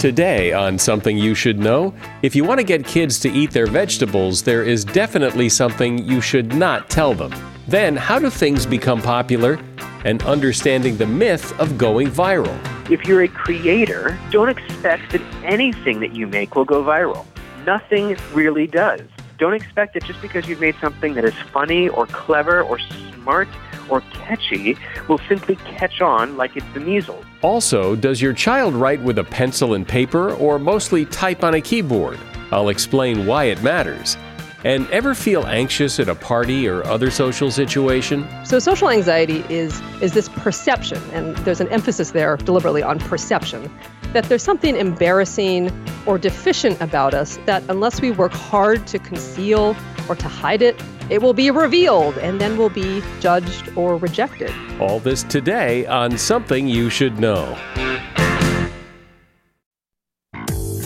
Today, on Something You Should Know, if you want to get kids to eat their vegetables, there is definitely something you should not tell them. Then, how do things become popular? And understanding the myth of going viral. If you're a creator, don't expect that anything that you make will go viral. Nothing really does. Don't expect that just because you've made something that is funny or clever or smart or catchy will simply catch on like it's the measles. Also, does your child write with a pencil and paper or mostly type on a keyboard? I'll explain why it matters. And ever feel anxious at a party or other social situation? So social anxiety is is this perception and there's an emphasis there deliberately on perception that there's something embarrassing or deficient about us that unless we work hard to conceal or to hide it, it will be revealed and then we'll be judged or rejected. All this today on Something You Should Know.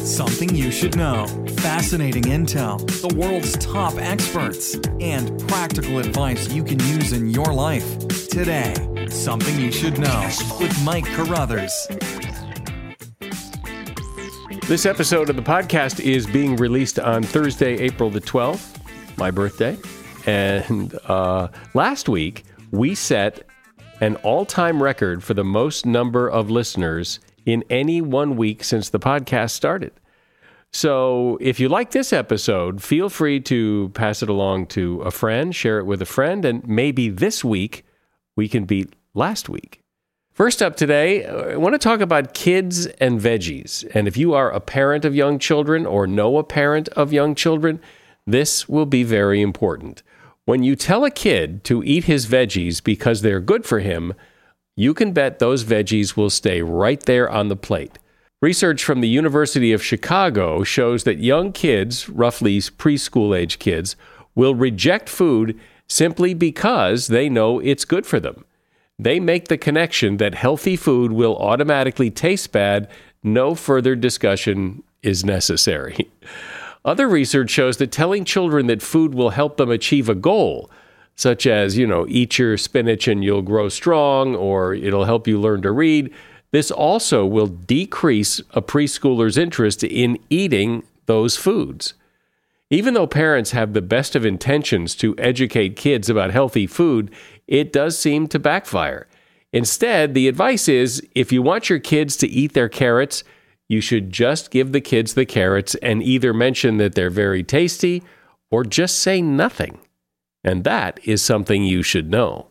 Something you should know. Fascinating intel, the world's top experts, and practical advice you can use in your life. Today, Something You Should Know with Mike Carruthers. This episode of the podcast is being released on Thursday, April the 12th, my birthday. And uh, last week, we set an all time record for the most number of listeners in any one week since the podcast started. So if you like this episode, feel free to pass it along to a friend, share it with a friend, and maybe this week we can beat last week. First up today, I want to talk about kids and veggies. And if you are a parent of young children or know a parent of young children, this will be very important. When you tell a kid to eat his veggies because they're good for him, you can bet those veggies will stay right there on the plate. Research from the University of Chicago shows that young kids, roughly preschool age kids, will reject food simply because they know it's good for them. They make the connection that healthy food will automatically taste bad. No further discussion is necessary. Other research shows that telling children that food will help them achieve a goal, such as, you know, eat your spinach and you'll grow strong, or it'll help you learn to read, this also will decrease a preschooler's interest in eating those foods. Even though parents have the best of intentions to educate kids about healthy food, it does seem to backfire. Instead, the advice is if you want your kids to eat their carrots, you should just give the kids the carrots and either mention that they're very tasty or just say nothing. And that is something you should know.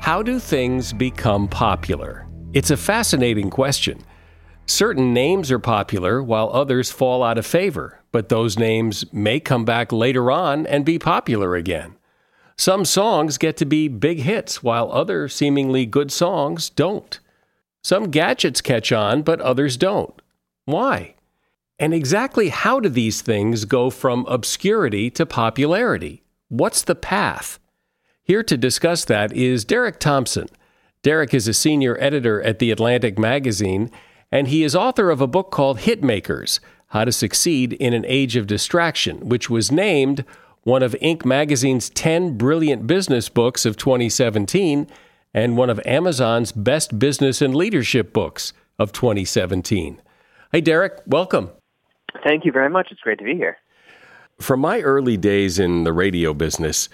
How do things become popular? It's a fascinating question. Certain names are popular while others fall out of favor, but those names may come back later on and be popular again. Some songs get to be big hits while other seemingly good songs don't. Some gadgets catch on, but others don't. Why? And exactly how do these things go from obscurity to popularity? What's the path? Here to discuss that is Derek Thompson. Derek is a senior editor at The Atlantic Magazine, and he is author of a book called Hitmakers How to Succeed in an Age of Distraction, which was named one of Inc. magazine's 10 brilliant business books of 2017 and one of Amazon's best business and leadership books of 2017. Hey, Derek, welcome. Thank you very much. It's great to be here. From my early days in the radio business,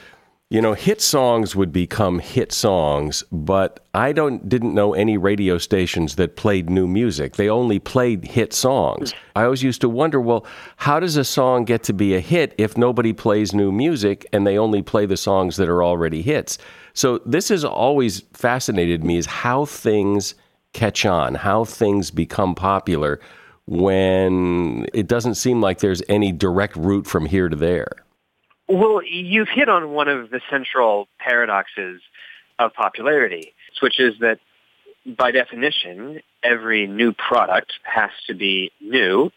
you know, hit songs would become hit songs, but I don't didn't know any radio stations that played new music. They only played hit songs. I always used to wonder, well, how does a song get to be a hit if nobody plays new music and they only play the songs that are already hits? So this has always fascinated me is how things catch on, how things become popular when it doesn't seem like there's any direct route from here to there. Well, you've hit on one of the central paradoxes of popularity, which is that by definition, every new product has to be new.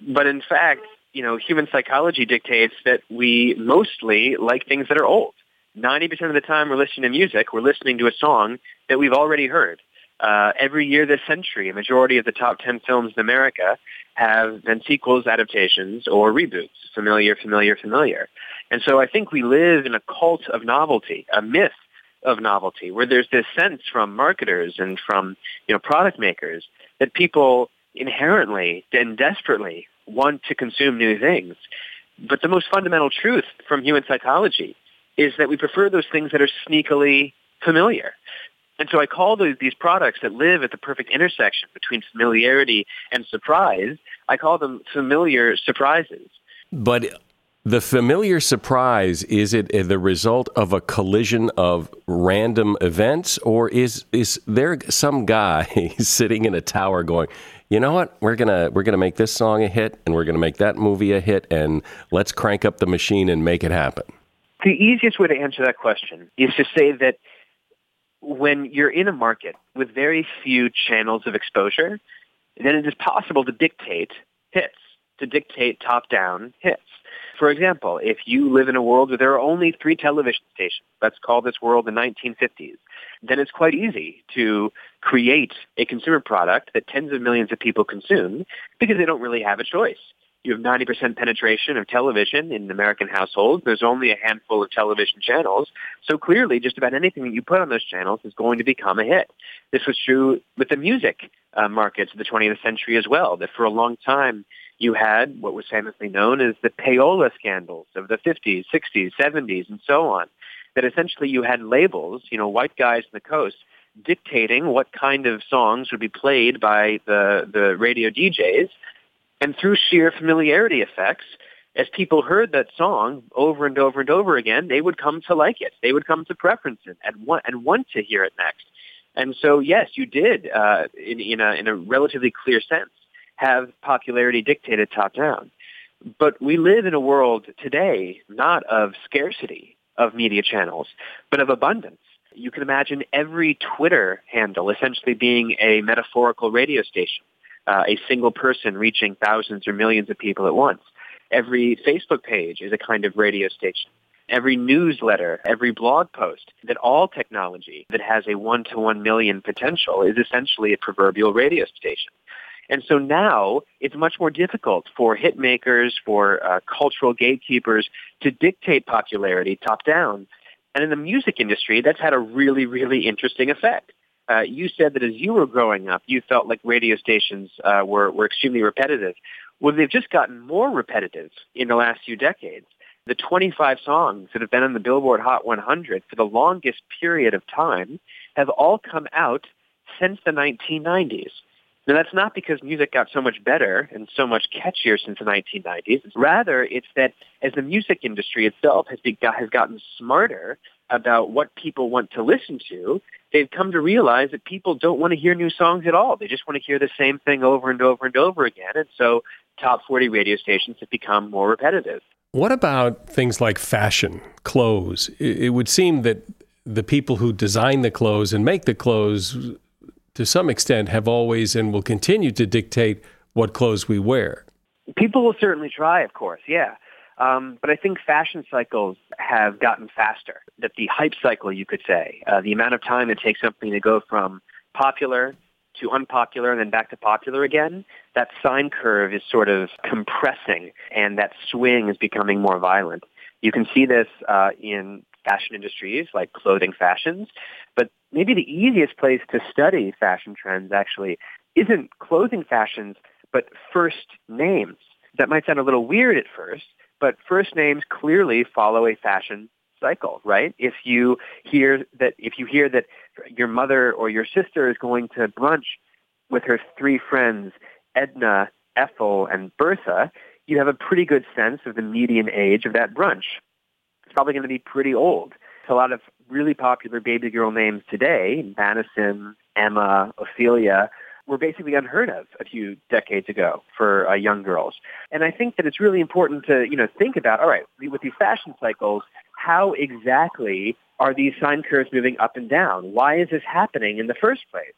But in fact, you know, human psychology dictates that we mostly like things that are old. 90% of the time we're listening to music, we're listening to a song that we've already heard. Uh, every year this century, a majority of the top 10 films in America have been sequels, adaptations, or reboots. Familiar, familiar, familiar. And so I think we live in a cult of novelty, a myth of novelty, where there's this sense from marketers and from you know product makers that people inherently and desperately want to consume new things. But the most fundamental truth from human psychology is that we prefer those things that are sneakily familiar. And so I call these products that live at the perfect intersection between familiarity and surprise, I call them familiar surprises. But the familiar surprise is it the result of a collision of random events, or is is there some guy sitting in a tower going, you know what, we're gonna we're gonna make this song a hit, and we're gonna make that movie a hit, and let's crank up the machine and make it happen? The easiest way to answer that question is to say that when you're in a market with very few channels of exposure, then it is possible to dictate hits, to dictate top-down hits. For example, if you live in a world where there are only three television stations, let's call this world the 1950s, then it's quite easy to create a consumer product that tens of millions of people consume because they don't really have a choice. You have 90% penetration of television in American households. There's only a handful of television channels. So clearly, just about anything that you put on those channels is going to become a hit. This was true with the music uh, markets of the 20th century as well, that for a long time, you had what was famously known as the payola scandals of the 50s, 60s, 70s, and so on. That essentially you had labels, you know, white guys on the coast dictating what kind of songs would be played by the, the radio DJs. And through sheer familiarity effects, as people heard that song over and over and over again, they would come to like it. They would come to preference it and want, and want to hear it next. And so, yes, you did, uh, in, in, a, in a relatively clear sense, have popularity dictated top down. But we live in a world today not of scarcity of media channels, but of abundance. You can imagine every Twitter handle essentially being a metaphorical radio station, uh, a single person reaching thousands or millions of people at once. Every Facebook page is a kind of radio station. Every newsletter, every blog post, that all technology that has a one to one million potential is essentially a proverbial radio station. And so now it's much more difficult for hit makers, for uh, cultural gatekeepers to dictate popularity top down. And in the music industry, that's had a really, really interesting effect. Uh, you said that as you were growing up, you felt like radio stations uh, were, were extremely repetitive. Well, they've just gotten more repetitive in the last few decades. The 25 songs that have been on the Billboard Hot 100 for the longest period of time have all come out since the 1990s. Now, that's not because music got so much better and so much catchier since the 1990s. Rather, it's that as the music industry itself has, be, has gotten smarter about what people want to listen to, they've come to realize that people don't want to hear new songs at all. They just want to hear the same thing over and over and over again. And so top 40 radio stations have become more repetitive. What about things like fashion, clothes? It would seem that the people who design the clothes and make the clothes to some extent, have always and will continue to dictate what clothes we wear. People will certainly try, of course, yeah. Um, but I think fashion cycles have gotten faster. That the hype cycle, you could say, uh, the amount of time it takes something to go from popular to unpopular and then back to popular again, that sine curve is sort of compressing and that swing is becoming more violent. You can see this uh, in fashion industries like clothing fashions. But maybe the easiest place to study fashion trends actually isn't clothing fashions, but first names. That might sound a little weird at first, but first names clearly follow a fashion cycle, right? If you hear that if you hear that your mother or your sister is going to brunch with her three friends, Edna, Ethel, and Bertha, you have a pretty good sense of the median age of that brunch it's probably going to be pretty old. A lot of really popular baby girl names today, Madison, Emma, Ophelia, were basically unheard of a few decades ago for uh, young girls. And I think that it's really important to, you know, think about, all right, with these fashion cycles, how exactly are these sine curves moving up and down? Why is this happening in the first place?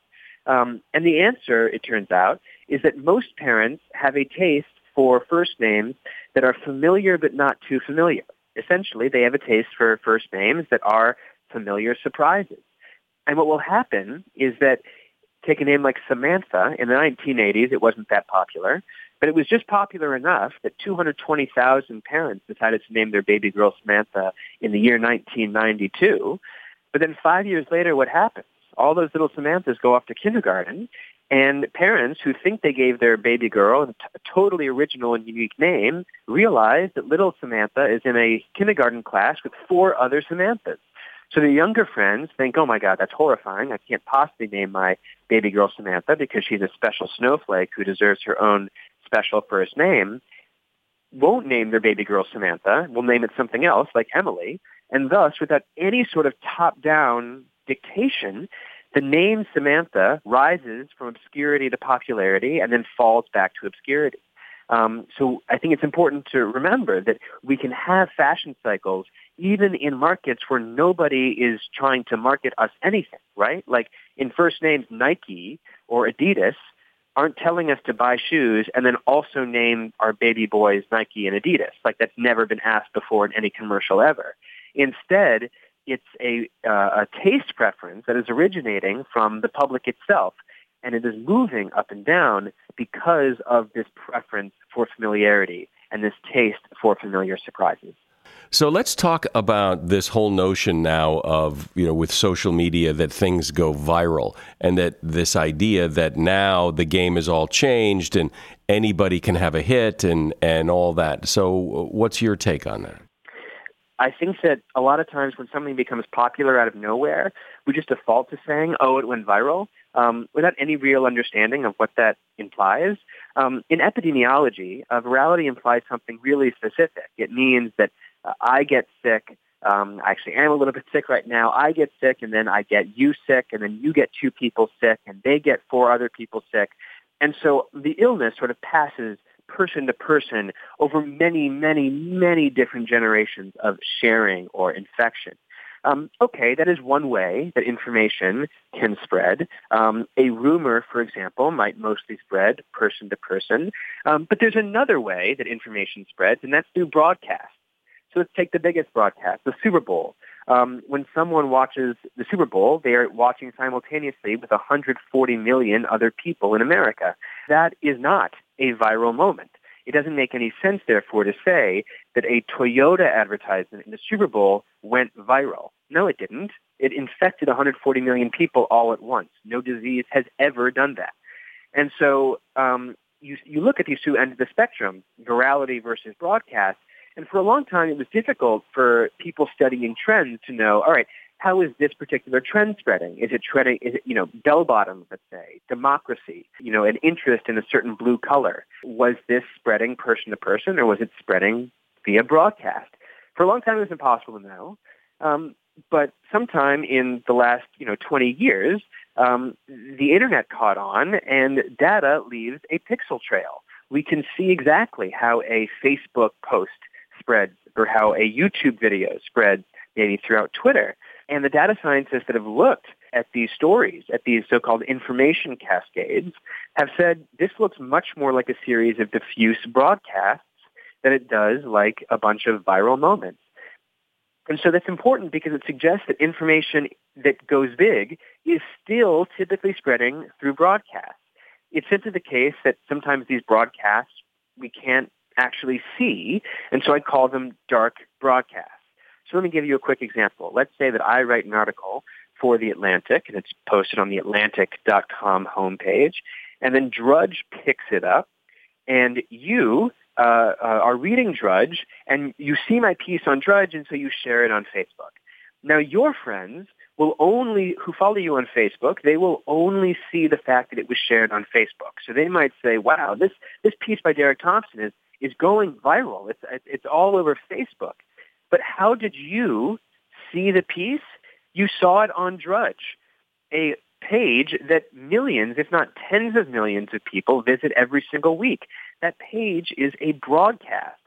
Um, and the answer, it turns out, is that most parents have a taste for first names that are familiar but not too familiar essentially they have a taste for first names that are familiar surprises. And what will happen is that take a name like Samantha, in the 1980s it wasn't that popular, but it was just popular enough that 220,000 parents decided to name their baby girl Samantha in the year 1992. But then five years later, what happens? All those little Samanthas go off to kindergarten, and parents who think they gave their baby girl a totally original and unique name realize that little Samantha is in a kindergarten class with four other Samanthas. So the younger friends think, oh my God, that's horrifying. I can't possibly name my baby girl Samantha because she's a special snowflake who deserves her own special first name. Won't name their baby girl Samantha, will name it something else like Emily. And thus, without any sort of top-down dictation, the name Samantha rises from obscurity to popularity and then falls back to obscurity. Um, so I think it's important to remember that we can have fashion cycles even in markets where nobody is trying to market us anything, right? Like in first names Nike or Adidas aren't telling us to buy shoes and then also name our baby boys Nike and Adidas. Like that's never been asked before in any commercial ever. Instead, it's a, uh, a taste preference that is originating from the public itself, and it is moving up and down because of this preference for familiarity and this taste for familiar surprises. So let's talk about this whole notion now of, you know, with social media that things go viral and that this idea that now the game is all changed and anybody can have a hit and, and all that. So what's your take on that? I think that a lot of times when something becomes popular out of nowhere, we just default to saying, oh, it went viral, um, without any real understanding of what that implies. Um, in epidemiology, uh, virality implies something really specific. It means that uh, I get sick. Um, I actually am a little bit sick right now. I get sick, and then I get you sick, and then you get two people sick, and they get four other people sick. And so the illness sort of passes person to person over many, many, many different generations of sharing or infection. Um, okay, that is one way that information can spread. Um, a rumor, for example, might mostly spread person to person. Um, but there's another way that information spreads, and that's through broadcast. So let's take the biggest broadcast, the Super Bowl. Um, when someone watches the Super Bowl, they are watching simultaneously with 140 million other people in America. That is not a viral moment. It doesn't make any sense, therefore, to say that a Toyota advertisement in the Super Bowl went viral. No, it didn't. It infected 140 million people all at once. No disease has ever done that. And so um, you, you look at these two ends of the spectrum, virality versus broadcast, and for a long time it was difficult for people studying trends to know, all right, how is this particular trend spreading? Is it trending, is it, you know, bell bottoms, let's say, democracy, you know, an interest in a certain blue color? Was this spreading person to person or was it spreading via broadcast? For a long time it was impossible to know. Um, but sometime in the last, you know, 20 years, um, the internet caught on and data leaves a pixel trail. We can see exactly how a Facebook post spreads or how a YouTube video spreads maybe throughout Twitter. And the data scientists that have looked at these stories, at these so-called information cascades, have said this looks much more like a series of diffuse broadcasts than it does like a bunch of viral moments. And so that's important because it suggests that information that goes big is still typically spreading through broadcasts. It's simply the case that sometimes these broadcasts we can't actually see, and so I call them dark broadcasts. So let me give you a quick example. Let's say that I write an article for The Atlantic, and it's posted on the Atlantic.com homepage, and then Drudge picks it up, and you uh, uh, are reading Drudge, and you see my piece on Drudge, and so you share it on Facebook. Now, your friends will only, who follow you on Facebook, they will only see the fact that it was shared on Facebook. So they might say, wow, this, this piece by Derek Thompson is, is going viral. It's, it's all over Facebook. But how did you see the piece? You saw it on Drudge, a page that millions, if not tens of millions of people visit every single week. That page is a broadcast.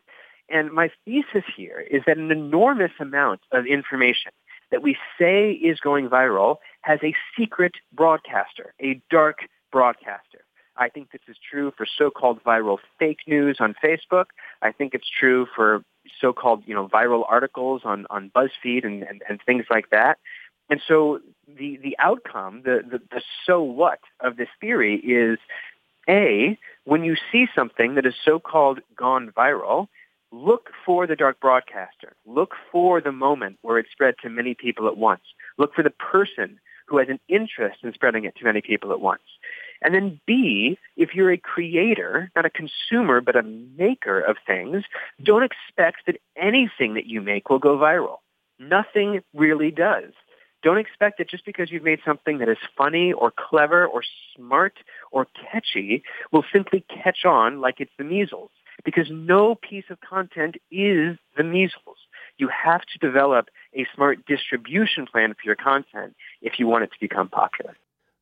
And my thesis here is that an enormous amount of information that we say is going viral has a secret broadcaster, a dark broadcaster. I think this is true for so-called viral fake news on Facebook. I think it's true for so-called, you know, viral articles on, on BuzzFeed and, and, and things like that. And so the, the outcome, the, the, the so what of this theory is, A, when you see something that is so-called gone viral, look for the dark broadcaster. Look for the moment where it spread to many people at once. Look for the person who has an interest in spreading it to many people at once. And then B, if you're a creator, not a consumer, but a maker of things, don't expect that anything that you make will go viral. Nothing really does. Don't expect that just because you've made something that is funny or clever or smart or catchy will simply catch on like it's the measles. Because no piece of content is the measles. You have to develop a smart distribution plan for your content if you want it to become popular.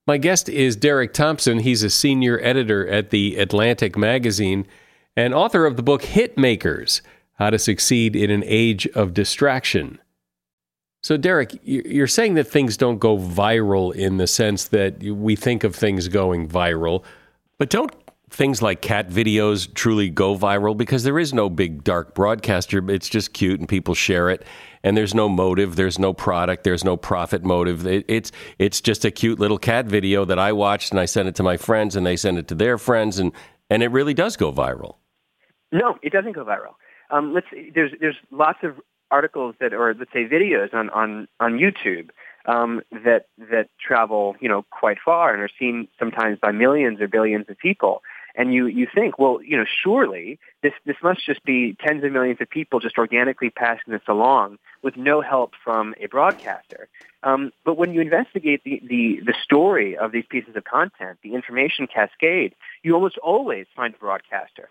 My guest is Derek Thompson. He's a senior editor at the Atlantic magazine and author of the book Hitmakers How to Succeed in an Age of Distraction. So, Derek, you're saying that things don't go viral in the sense that we think of things going viral, but don't things like cat videos truly go viral because there is no big dark broadcaster. It's just cute and people share it, and there's no motive, there's no product, there's no profit motive. It, it's it's just a cute little cat video that I watched and I sent it to my friends and they send it to their friends and and it really does go viral. No, it doesn't go viral. Um, let's there's there's lots of articles that or let's say videos on on on YouTube um, that that travel you know quite far and are seen sometimes by millions or billions of people and you you think, well, you know, surely this this must just be tens of millions of people just organically passing this along with no help from a broadcaster. Um, but when you investigate the, the the story of these pieces of content, the information cascade, you almost always find a broadcaster.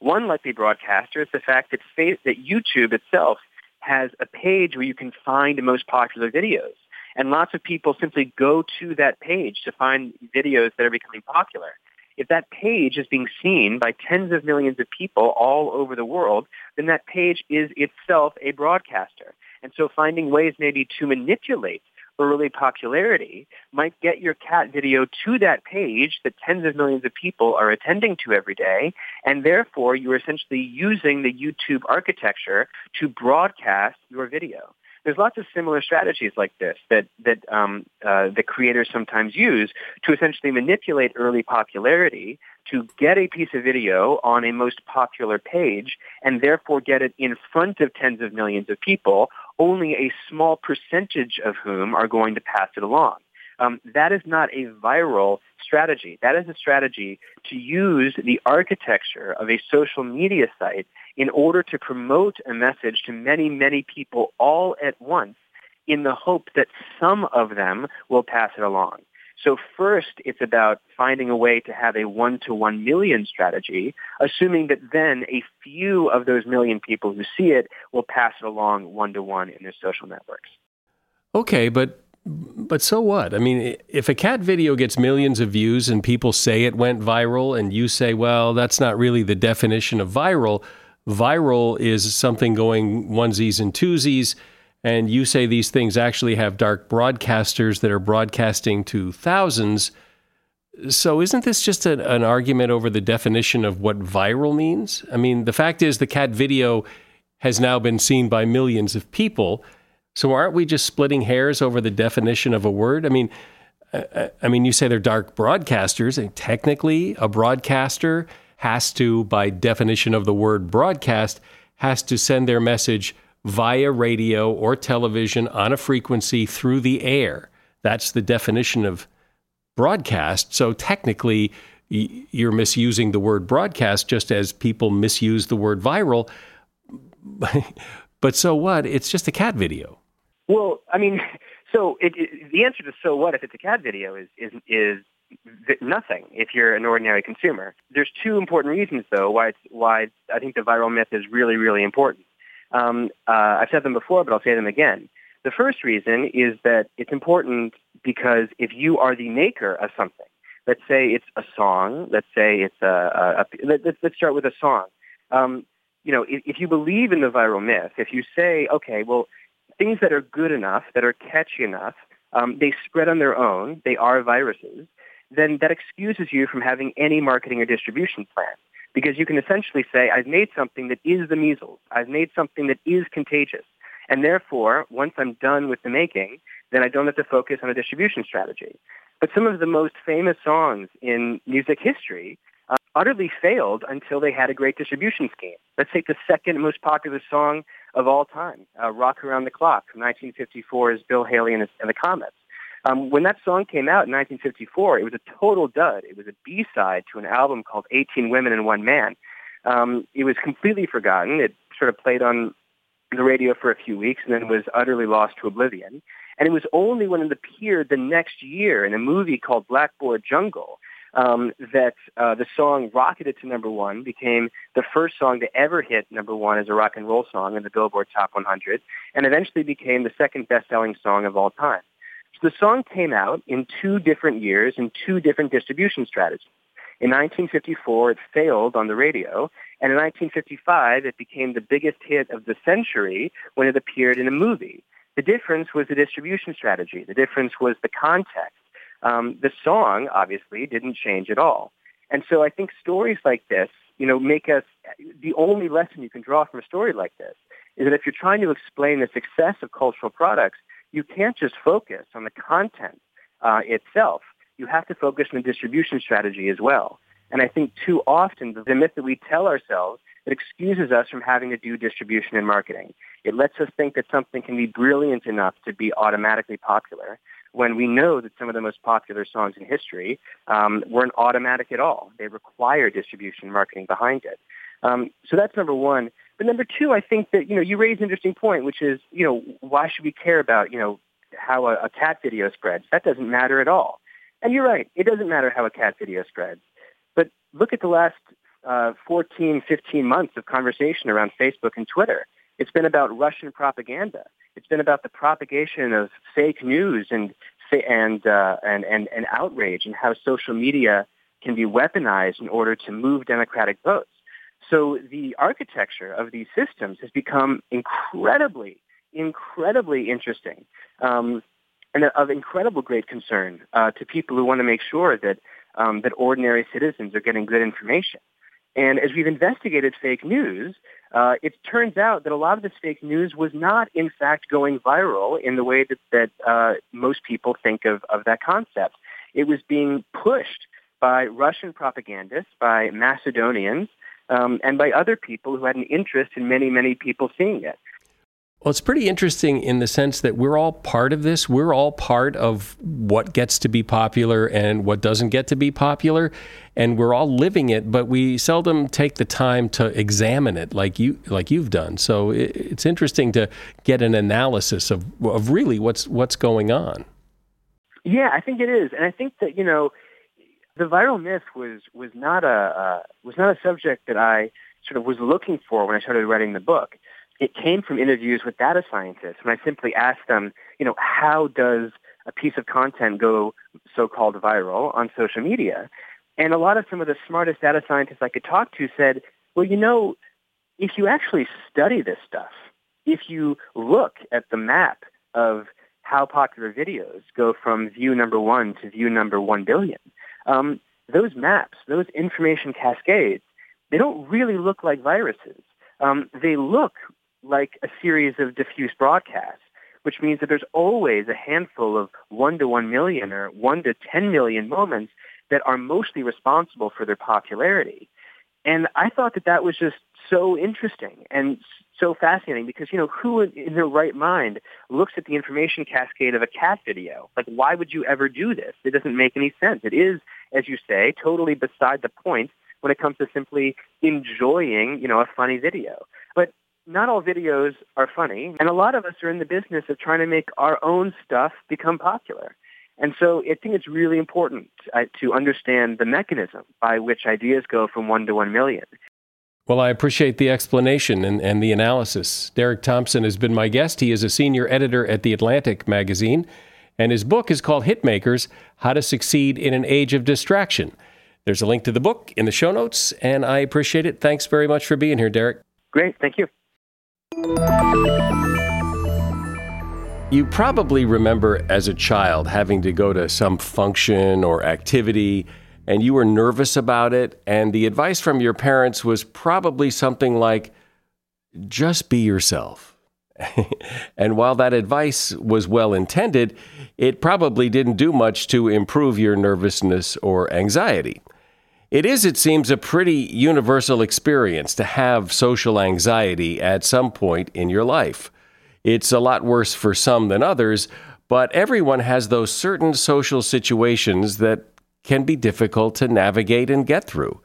One likely broadcaster is the fact that that YouTube itself has a page where you can find the most popular videos. And lots of people simply go to that page to find videos that are becoming popular. If that page is being seen by tens of millions of people all over the world, then that page is itself a broadcaster. And so finding ways maybe to manipulate early popularity might get your cat video to that page that tens of millions of people are attending to every day, and therefore you're essentially using the YouTube architecture to broadcast your video there's lots of similar strategies like this that that um, uh, the creators sometimes use to essentially manipulate early popularity to get a piece of video on a most popular page and therefore get it in front of tens of millions of people, only a small percentage of whom are going to pass it along. Um, that is not a viral strategy. That is a strategy to use the architecture of a social media site in order to promote a message to many, many people all at once in the hope that some of them will pass it along. So first, it's about finding a way to have a one-to-one million strategy, assuming that then a few of those million people who see it will pass it along one-to-one in their social networks. Okay, but but so what? I mean, if a cat video gets millions of views and people say it went viral, and you say, well, that's not really the definition of viral, viral is something going onesies and twosies, and you say these things actually have dark broadcasters that are broadcasting to thousands. So, isn't this just a, an argument over the definition of what viral means? I mean, the fact is, the cat video has now been seen by millions of people. So, aren't we just splitting hairs over the definition of a word? I mean, uh, uh, I mean, you say they're dark broadcasters, and technically, a broadcaster has to, by definition of the word broadcast, has to send their message via radio or television on a frequency through the air. That's the definition of broadcast. So technically, you're misusing the word broadcast just as people misuse the word viral. but so what? It's just a cat video. Well, I mean, so it, it, the answer to so what if it's a cat video is is is nothing if you're an ordinary consumer. There's two important reasons, though, why it's, why I think the viral myth is really, really important. Um, uh, I've said them before, but I'll say them again. The first reason is that it's important because if you are the maker of something, let's say it's a song, let's say it's a, a, a let, let's start with a song. Um, you know, if, if you believe in the viral myth, if you say, okay, well, things that are good enough, that are catchy enough, um, they spread on their own, they are viruses, then that excuses you from having any marketing or distribution plan. Because you can essentially say, I've made something that is the measles. I've made something that is contagious. And therefore, once I'm done with the making, then I don't have to focus on a distribution strategy. But some of the most famous songs in music history uh, utterly failed until they had a great distribution scheme. Let's take the second most popular song of all time, uh, Rock Around the Clock from 1954 is Bill Haley and, his, and the Comets. Um, when that song came out in 1954, it was a total dud. It was a B-side to an album called 18 Women and One Man. Um, it was completely forgotten. It sort of played on the radio for a few weeks and then was utterly lost to oblivion. And it was only when it appeared the next year in a movie called Blackboard Jungle um, that uh, the song rocketed to number one, became the first song to ever hit number one as a rock and roll song in the Billboard Top 100, and eventually became the second best-selling song of all time. So the song came out in two different years in two different distribution strategies. In 1954, it failed on the radio, and in 1955, it became the biggest hit of the century when it appeared in a movie. The difference was the distribution strategy. The difference was the context. Um, the song, obviously, didn't change at all. And so I think stories like this, you know, make us, the only lesson you can draw from a story like this is that if you're trying to explain the success of cultural products, you can't just focus on the content uh, itself. You have to focus on the distribution strategy as well. And I think too often the myth that we tell ourselves it excuses us from having to do distribution and marketing. It lets us think that something can be brilliant enough to be automatically popular when we know that some of the most popular songs in history um, weren't automatic at all. They require distribution marketing behind it. Um, so that's number one. But number two, I think that, you know, you raise an interesting point, which is, you know, why should we care about, you know, how a, a cat video spreads? That doesn't matter at all. And you're right. It doesn't matter how a cat video spreads. But look at the last uh, 14, 15 months of conversation around Facebook and Twitter. It's been about Russian propaganda. It's been about the propagation of fake news and and uh, and and and outrage, and how social media can be weaponized in order to move democratic votes. So the architecture of these systems has become incredibly, incredibly interesting, um, and of incredible great concern uh, to people who want to make sure that um, that ordinary citizens are getting good information. And as we've investigated fake news, uh, it turns out that a lot of this fake news was not, in fact, going viral in the way that, that uh, most people think of, of that concept. It was being pushed by Russian propagandists, by Macedonians, um, and by other people who had an interest in many, many people seeing it. Well, it's pretty interesting in the sense that we're all part of this. We're all part of what gets to be popular and what doesn't get to be popular, and we're all living it. But we seldom take the time to examine it, like you like you've done. So it's interesting to get an analysis of of really what's what's going on. Yeah, I think it is, and I think that you know, the viral myth was was not a uh, was not a subject that I sort of was looking for when I started writing the book it came from interviews with data scientists, and I simply asked them, you know, how does a piece of content go so-called viral on social media? And a lot of some of the smartest data scientists I could talk to said, well, you know, if you actually study this stuff, if you look at the map of how popular videos go from view number one to view number one billion, um, those maps, those information cascades, they don't really look like viruses. Um, they look like a series of diffuse broadcasts, which means that there's always a handful of 1 to 1 million or 1 to 10 million moments that are mostly responsible for their popularity. And I thought that that was just so interesting and so fascinating because, you know, who in their right mind looks at the information cascade of a cat video? Like, why would you ever do this? It doesn't make any sense. It is, as you say, totally beside the point when it comes to simply enjoying, you know, a funny video. But not all videos are funny, and a lot of us are in the business of trying to make our own stuff become popular. And so I think it's really important uh, to understand the mechanism by which ideas go from one to one million. Well, I appreciate the explanation and, and the analysis. Derek Thompson has been my guest. He is a senior editor at The Atlantic magazine, and his book is called Hitmakers How to Succeed in an Age of Distraction. There's a link to the book in the show notes, and I appreciate it. Thanks very much for being here, Derek. Great. Thank you. You probably remember as a child having to go to some function or activity and you were nervous about it, and the advice from your parents was probably something like, just be yourself. and while that advice was well intended, it probably didn't do much to improve your nervousness or anxiety. It is, it seems, a pretty universal experience to have social anxiety at some point in your life. It's a lot worse for some than others, but everyone has those certain social situations that can be difficult to navigate and get through.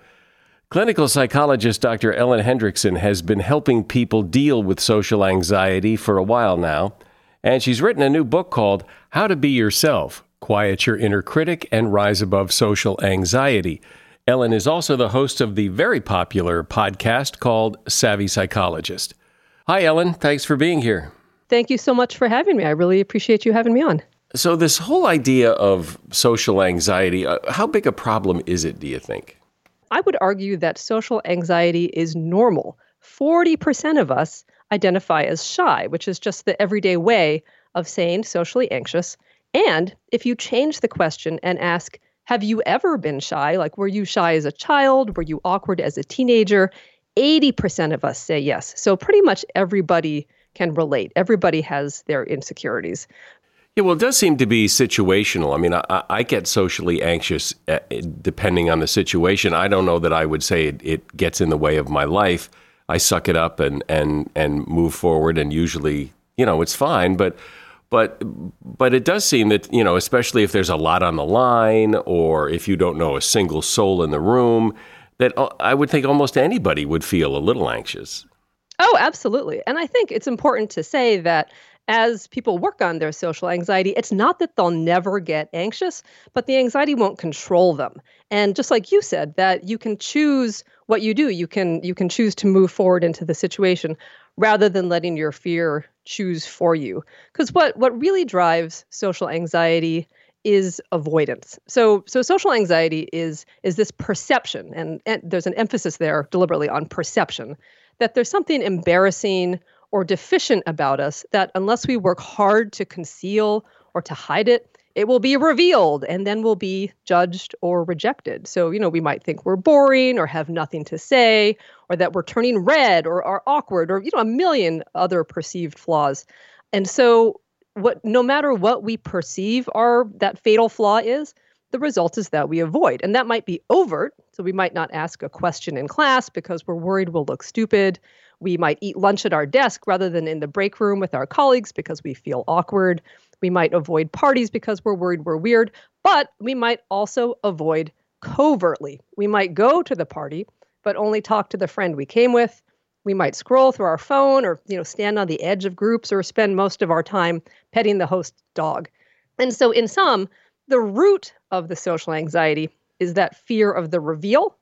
Clinical psychologist Dr. Ellen Hendriksen has been helping people deal with social anxiety for a while now, and she's written a new book called How to Be Yourself Quiet Your Inner Critic and Rise Above Social Anxiety. Ellen is also the host of the very popular podcast called Savvy Psychologist. Hi, Ellen. Thanks for being here. Thank you so much for having me. I really appreciate you having me on. So, this whole idea of social anxiety, uh, how big a problem is it, do you think? I would argue that social anxiety is normal. 40% of us identify as shy, which is just the everyday way of saying socially anxious. And if you change the question and ask, have you ever been shy? Like, were you shy as a child? Were you awkward as a teenager? 80% of us say yes. So, pretty much everybody can relate. Everybody has their insecurities. Yeah, well, it does seem to be situational. I mean, I, I, get socially anxious uh, depending on the situation. I don't know that I would say it, it, gets in the way of my life. I suck it up and and and move forward, and usually, you know, it's fine. But but but it does seem that you know, especially if there's a lot on the line, or if you don't know a single soul in the room, that uh, I would think almost anybody would feel a little anxious. Oh, absolutely. And I think it's important to say that as people work on their social anxiety, it's not that they'll never get anxious, but the anxiety won't control them. And just like you said, that you can choose what you do. You can you can choose to move forward into the situation rather than letting your fear choose for you. Because what what really drives social anxiety is avoidance. So so social anxiety is is this perception and, and there's an emphasis there deliberately on perception that there's something embarrassing or deficient about us that unless we work hard to conceal or to hide it, it will be revealed and then we'll be judged or rejected. So, you know, we might think we're boring or have nothing to say or that we're turning red or are awkward or, you know, a million other perceived flaws. And so, what no matter what we perceive our that fatal flaw is, the result is that we avoid. And that might be overt. So we might not ask a question in class because we're worried we'll look stupid. We might eat lunch at our desk rather than in the break room with our colleagues because we feel awkward. We might avoid parties because we're worried we're weird, but we might also avoid covertly. We might go to the party, but only talk to the friend we came with. We might scroll through our phone or, you know, stand on the edge of groups or spend most of our time petting the host dog. And so in sum, the root of the social anxiety is that fear of the reveal,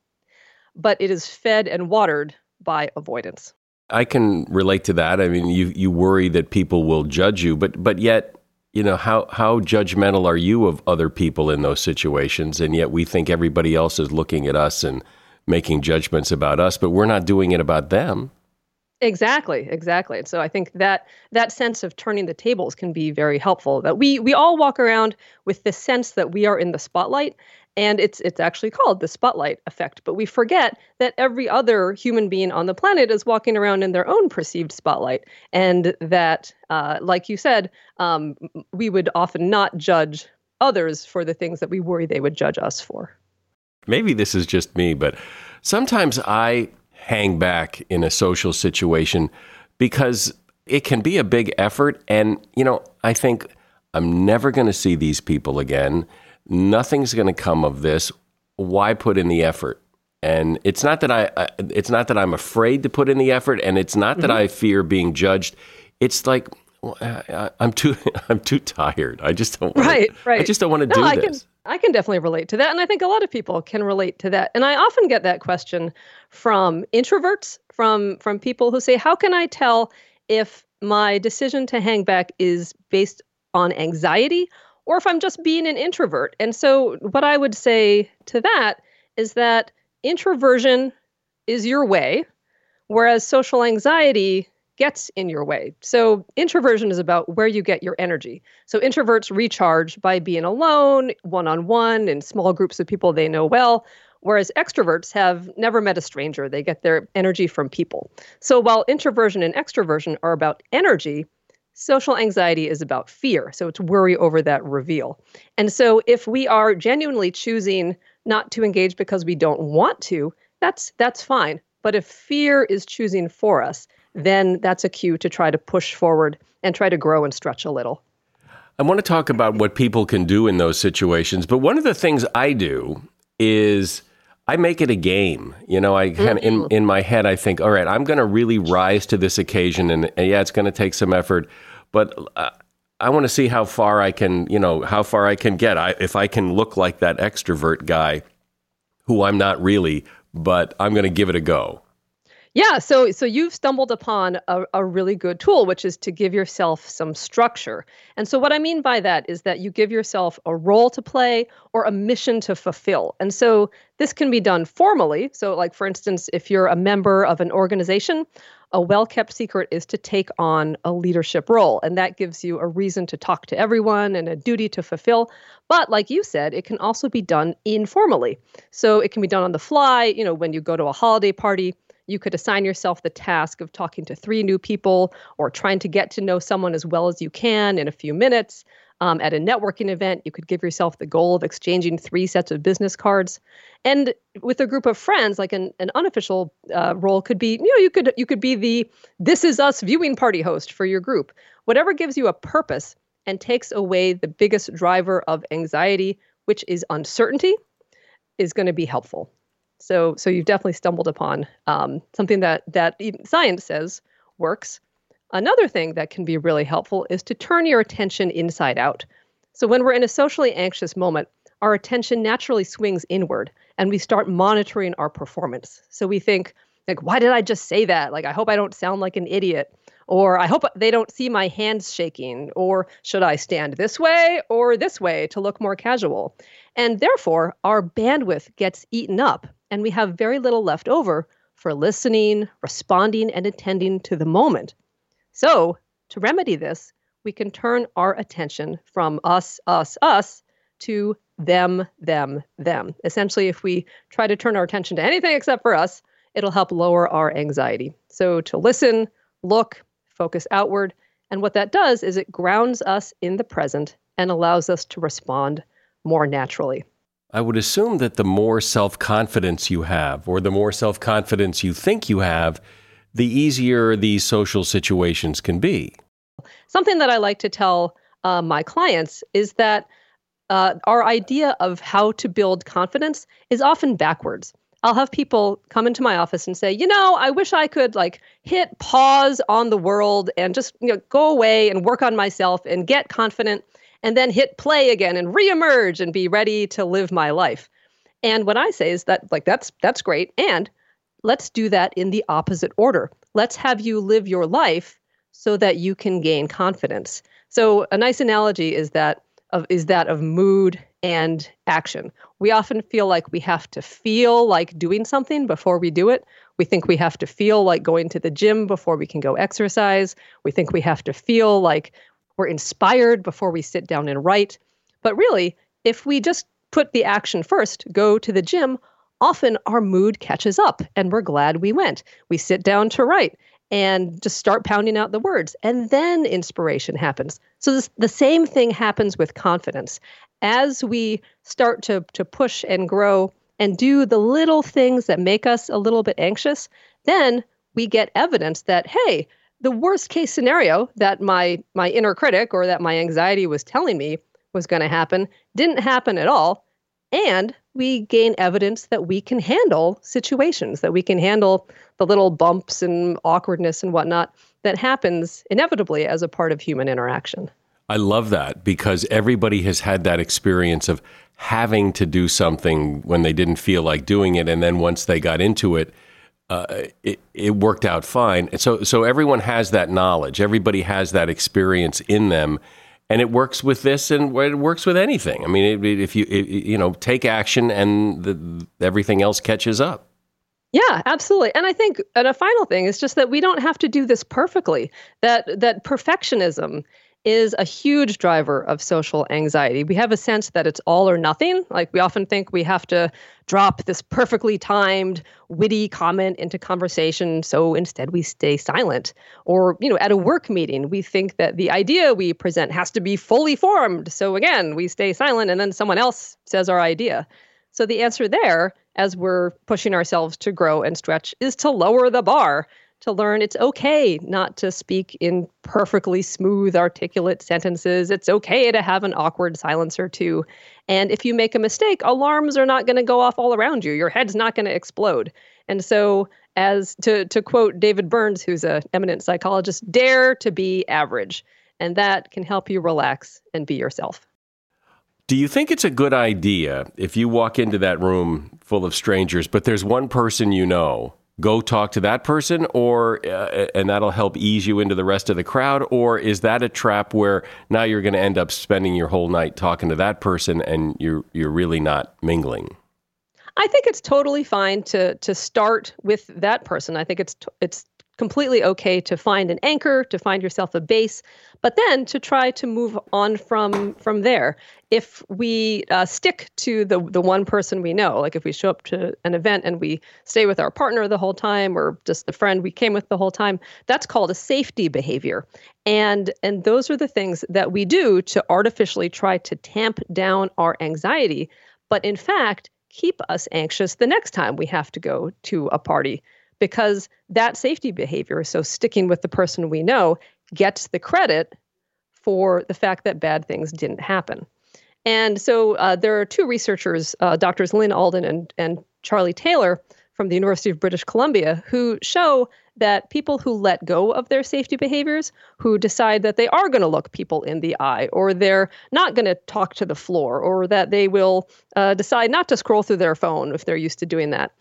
but it is fed and watered by avoidance. I can relate to that. I mean, you you worry that people will judge you, but but yet, you know, how how judgmental are you of other people in those situations? And yet we think everybody else is looking at us and making judgments about us, but we're not doing it about them. Exactly, exactly. And so I think that that sense of turning the tables can be very helpful. That we we all walk around with the sense that we are in the spotlight and it's it's actually called the spotlight effect but we forget that every other human being on the planet is walking around in their own perceived spotlight and that uh, like you said um, we would often not judge others for the things that we worry they would judge us for. Maybe this is just me but sometimes i hang back in a social situation because it can be a big effort and you know i think i'm never going to see these people again nothing's going to come of this. Why put in the effort? And it's not that I, I, it's not that I'm afraid to put in the effort, and it's not that mm-hmm. I fear being judged. It's like I, am too, I'm too tired. I just don't. Wanna, right, right. I just don't want to no, do I this. Can, I can definitely relate to that, and I think a lot of people can relate to that. And I often get that question from introverts, from from people who say, "How can I tell if my decision to hang back is based on anxiety or if I'm just being an introvert. And so, what I would say to that is that introversion is your way, whereas social anxiety gets in your way. So, introversion is about where you get your energy. So, introverts recharge by being alone, one on one, in small groups of people they know well. Whereas extroverts have never met a stranger, they get their energy from people. So, while introversion and extroversion are about energy, Social anxiety is about fear. So it's worry over that reveal. And so if we are genuinely choosing not to engage because we don't want to, that's that's fine. But if fear is choosing for us, then that's a cue to try to push forward and try to grow and stretch a little. I want to talk about what people can do in those situations, but one of the things I do is I make it a game. You know, I kind of in Mm-hmm. in my head I think, all right, I'm going to really rise to this occasion, and, and yeah, it's going to take some effort, but uh, I want to see how far I can, you know, how far I can get. I, if I can look like that extrovert guy, who I'm not really, but I'm going to give it a go. Yeah, so so you've stumbled upon a, a really good tool, which is to give yourself some structure. And so what I mean by that is that you give yourself a role to play or a mission to fulfill. And so this can be done formally. So like for instance, if you're a member of an organization, a well-kept secret is to take on a leadership role, and that gives you a reason to talk to everyone and a duty to fulfill. But like you said, it can also be done informally. So it can be done on the fly, you know, when you go to a holiday party, you could assign yourself the task of talking to three new people or trying to get to know someone as well as you can in a few minutes. Um, at a networking event, you could give yourself the goal of exchanging three sets of business cards. And with a group of friends, like an, an unofficial uh, role could be, you know, you could you could be the "This Is Us" viewing party host for your group. Whatever gives you a purpose and takes away the biggest driver of anxiety, which is uncertainty, is going to be helpful. So, so you've definitely stumbled upon um, something that that science says works. Another thing that can be really helpful is to turn your attention inside out. So, when we're in a socially anxious moment, our attention naturally swings inward, and we start monitoring our performance. So we think, like, why did I just say that? Like, I hope I don't sound like an idiot. Or I hope they don't see my hands shaking. Or should I stand this way or this way to look more casual? And therefore, our bandwidth gets eaten up, and we have very little left over for listening, responding, and attending to the moment. So, to remedy this, we can turn our attention from us, us, us to them, them, them. Essentially, if we try to turn our attention to anything except for us, it'll help lower our anxiety. So, to listen, look, focus outward. And what that does is it grounds us in the present and allows us to respond more naturally. I would assume that the more self confidence you have, or the more self confidence you think you have, the easier these social situations can be. Something that I like to tell uh, my clients is that uh, our idea of how to build confidence is often backwards. I'll have people come into my office and say, you know, I wish I could like hit pause on the world and just you know go away and work on myself and get confident and then hit play again and reemerge and be ready to live my life. And what I say is that like that's that's great and let's do that in the opposite order. Let's have you live your life so that you can gain confidence. So a nice analogy is that of is that of mood and action. We often feel like we have to feel like doing something before we do it. We think we have to feel like going to the gym before we can go exercise. We think we have to feel like we're inspired before we sit down and write. But really, if we just put the action first, go to the gym, often our mood catches up and we're glad we went. We sit down to write and just start pounding out the words, and then inspiration happens. So this, the same thing happens with confidence. As we start to, to push and grow and do the little things that make us a little bit anxious, then we get evidence that, hey, the worst case scenario that my my inner critic or that my anxiety was telling me was going to happen didn't happen at all and we gain evidence that we can handle situations that we can handle the little bumps and awkwardness and whatnot that happens inevitably as a part of human interaction I love that because everybody has had that experience of having to do something when they didn't feel like doing it, and then once they got into it, uh, it, it worked out fine. So, so everyone has that knowledge. Everybody has that experience in them, and it works with this, and it works with anything. I mean, it, if you it, you know take action, and the, everything else catches up. Yeah, absolutely. And I think and a final thing is just that we don't have to do this perfectly. That that perfectionism is a huge driver of social anxiety. We have a sense that it's all or nothing. Like we often think we have to drop this perfectly timed, witty comment into conversation, so instead we stay silent. Or, you know, at a work meeting, we think that the idea we present has to be fully formed. So again, we stay silent and then someone else says our idea. So the answer there, as we're pushing ourselves to grow and stretch, is to lower the bar, to learn it's okay not to speak in perfectly smooth, articulate sentences. It's okay to have an awkward silence or two. And if you make a mistake, alarms are not going to go off all around you. Your head's not going to explode. And so, as to, to quote David Burns, who's an eminent psychologist, dare to be average. And that can help you relax and be yourself. Do you think it's a good idea if you walk into that room full of strangers, but there's one person you know? Go talk to that person, or uh, and that'll help ease you into the rest of the crowd, or is that a trap where now you're going to end up spending your whole night talking to that person and you're you're really not mingling? I think it's totally fine to to start with that person. I think it's it's completely okay to find an anchor, to find yourself a base, but then to try to move on from from there. If we uh, stick to the the one person we know, like if we show up to an event and we stay with our partner the whole time, or just the friend we came with the whole time, that's called a safety behavior. And and those are the things that we do to artificially try to tamp down our anxiety, but in fact keep us anxious the next time we have to go to a party because that safety behavior, so sticking with the person we know, gets the credit for the fact that bad things didn't happen. And so uh, there are two researchers, uh, doctors Lynn Alden and, and Charlie Taylor from the University of British Columbia, who show that people who let go of their safety behaviors, who decide that they are going to look people in the eye, or they're not going to talk to the floor, or that they will uh, decide not to scroll through their phone if they're used to doing that,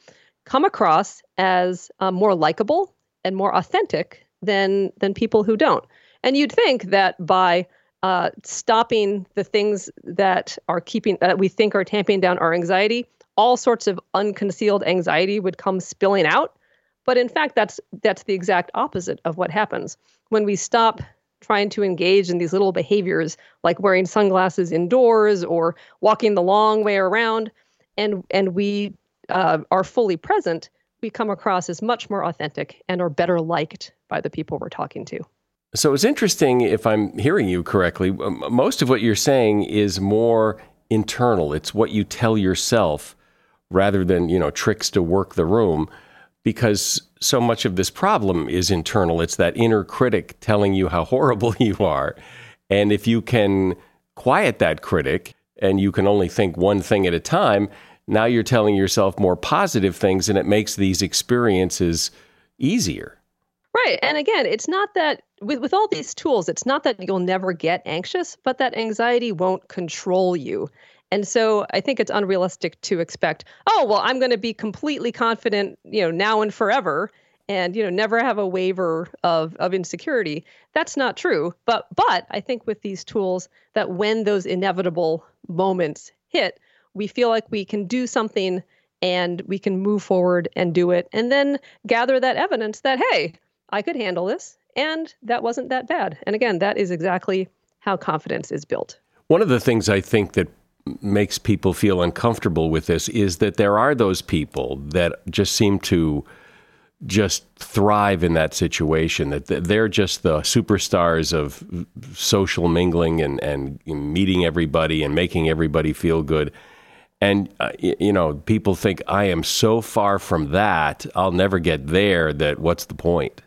come across as uh, more likable and more authentic than than people who don't. And you'd think that by uh, stopping the things that are keeping that we think are tamping down our anxiety, all sorts of unconcealed anxiety would come spilling out. But in fact, that's that's the exact opposite of what happens when we stop trying to engage in these little behaviors like wearing sunglasses indoors or walking the long way around and and we uh, are fully present, we come across as much more authentic and are better liked by the people we're talking to. So it's interesting, if I'm hearing you correctly, most of what you're saying is more internal. It's what you tell yourself rather than, you know, tricks to work the room because so much of this problem is internal. It's that inner critic telling you how horrible you are. And if you can quiet that critic and you can only think one thing at a time, now you're telling yourself more positive things and it makes these experiences easier. Right. And again, it's not that with, with all these tools, it's not that you'll never get anxious, but that anxiety won't control you. And so I think it's unrealistic to expect, oh, well, I'm going to be completely confident, you know, now and forever and you know never have a waiver of of insecurity that's not true but but i think with these tools that when those inevitable moments hit we feel like we can do something and we can move forward and do it and then gather that evidence that hey i could handle this and that wasn't that bad. And again that is exactly how confidence is built. One of the things i think that makes people feel uncomfortable with this is that there are those people that just seem to just thrive in that situation that they're just the superstars of social mingling and, and meeting everybody and making everybody feel good and, uh, you know, people think I am so far from that, I'll never get there, that what's the point?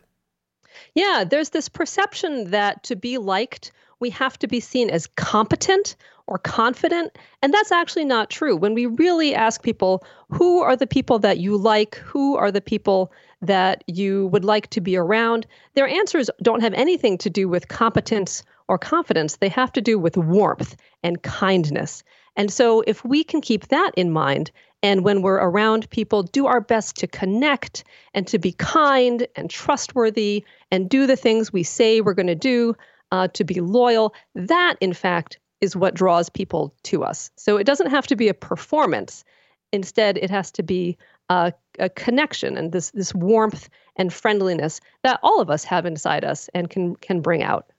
Yeah, there's this perception that to be liked, we have to be seen as competent or confident. And that's actually not true. When we really ask people, who are the people that you like? Who are the people that you would like to be around? Their answers don't have anything to do with competence or confidence. They have to do with warmth and kindness. And so, if we can keep that in mind, and when we're around people, do our best to connect and to be kind and trustworthy and do the things we say we're going to do, uh, to be loyal, that in fact is what draws people to us. So, it doesn't have to be a performance. Instead, it has to be a, a connection and this, this warmth and friendliness that all of us have inside us and can, can bring out.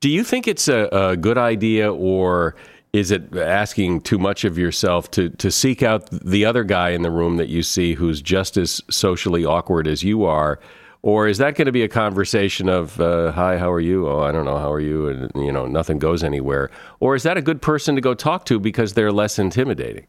Do you think it's a, a good idea or is it asking too much of yourself to to seek out the other guy in the room that you see who's just as socially awkward as you are? Or is that going to be a conversation of uh, hi how are you? Oh i don't know how are you? And you know nothing goes anywhere. Or is that a good person to go talk to because they're less intimidating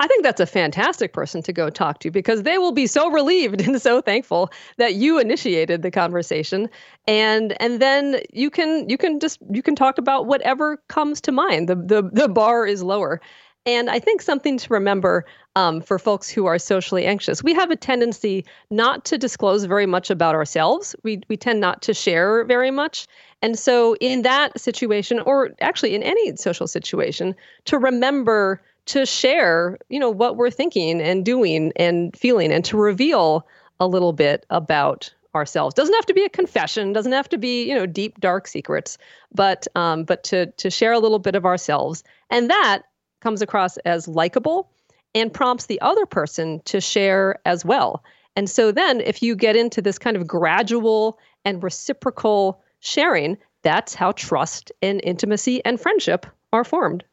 I think that's a fantastic person to go talk to because they will be so relieved and so thankful that you initiated the conversation and and then you can you can just you can talk about whatever comes to mind. The the the bar is lower. And I think something to remember um, for folks who are socially anxious, we have a tendency not to disclose very much about ourselves. We, we tend not to share very much. And so, in that situation, or actually in any social situation, to remember to share, you know, what we're thinking and doing and feeling, and to reveal a little bit about ourselves. Doesn't have to be a confession. Doesn't have to be, you know, deep dark secrets, but um, but to to share a little bit of ourselves, and that comes across as likable and prompts the other person to share as well. And so then, if you get into this kind of gradual and reciprocal sharing, that's how trust and intimacy and friendship are formed.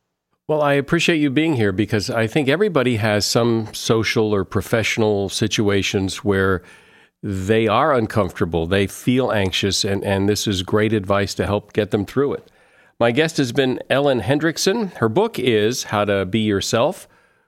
Well, I appreciate you being here because I think everybody has some social or professional situations where they are uncomfortable, they feel anxious, and, and this is great advice to help get them through it. My guest has been Ellen Hendriksen. Her book is How to Be Yourself,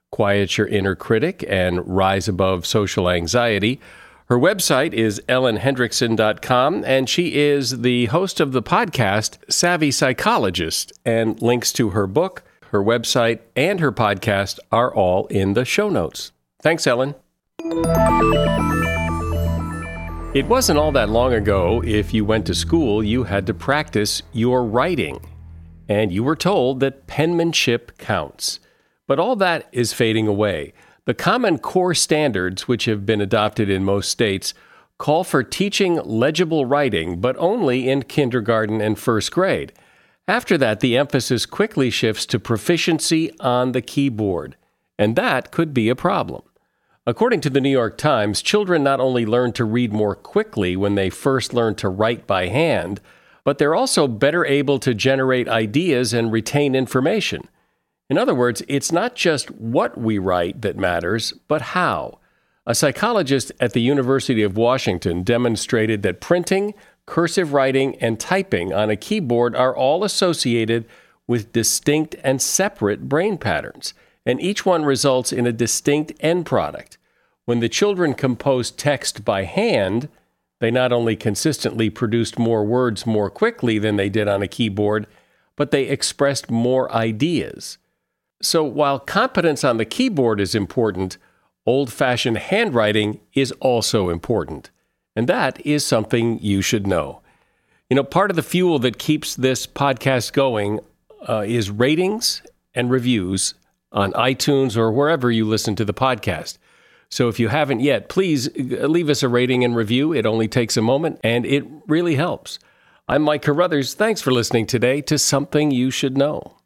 Quiet Your Inner Critic, and Rise Above Social Anxiety. Her website is ellenhendriksen.com, and she is the host of the podcast Savvy Psychologist. And links to her book, her website, and her podcast are all in the show notes. Thanks, Ellen. It wasn't all that long ago, if you went to school, you had to practice your writing. And you were told that penmanship counts. But all that is fading away. The Common Core standards, which have been adopted in most states, call for teaching legible writing, but only in kindergarten and first grade. After that, the emphasis quickly shifts to proficiency on the keyboard, and that could be a problem. According to the New York Times, children not only learn to read more quickly when they first learn to write by hand, but they're also better able to generate ideas and retain information. In other words, it's not just what we write that matters, but how. A psychologist at the University of Washington demonstrated that printing, cursive writing, and typing on a keyboard are all associated with distinct and separate brain patterns, and each one results in a distinct end product. When the children composed text by hand, they not only consistently produced more words more quickly than they did on a keyboard, but they expressed more ideas. So while competence on the keyboard is important, old fashioned handwriting is also important. And that is something you should know. You know, part of the fuel that keeps this podcast going uh, is ratings and reviews on iTunes or wherever you listen to the podcast. So if you haven't yet, please uh, leave us a rating and review. It only takes a moment and it really helps. I'm Mike Carruthers. Thanks for listening today to Something You Should Know.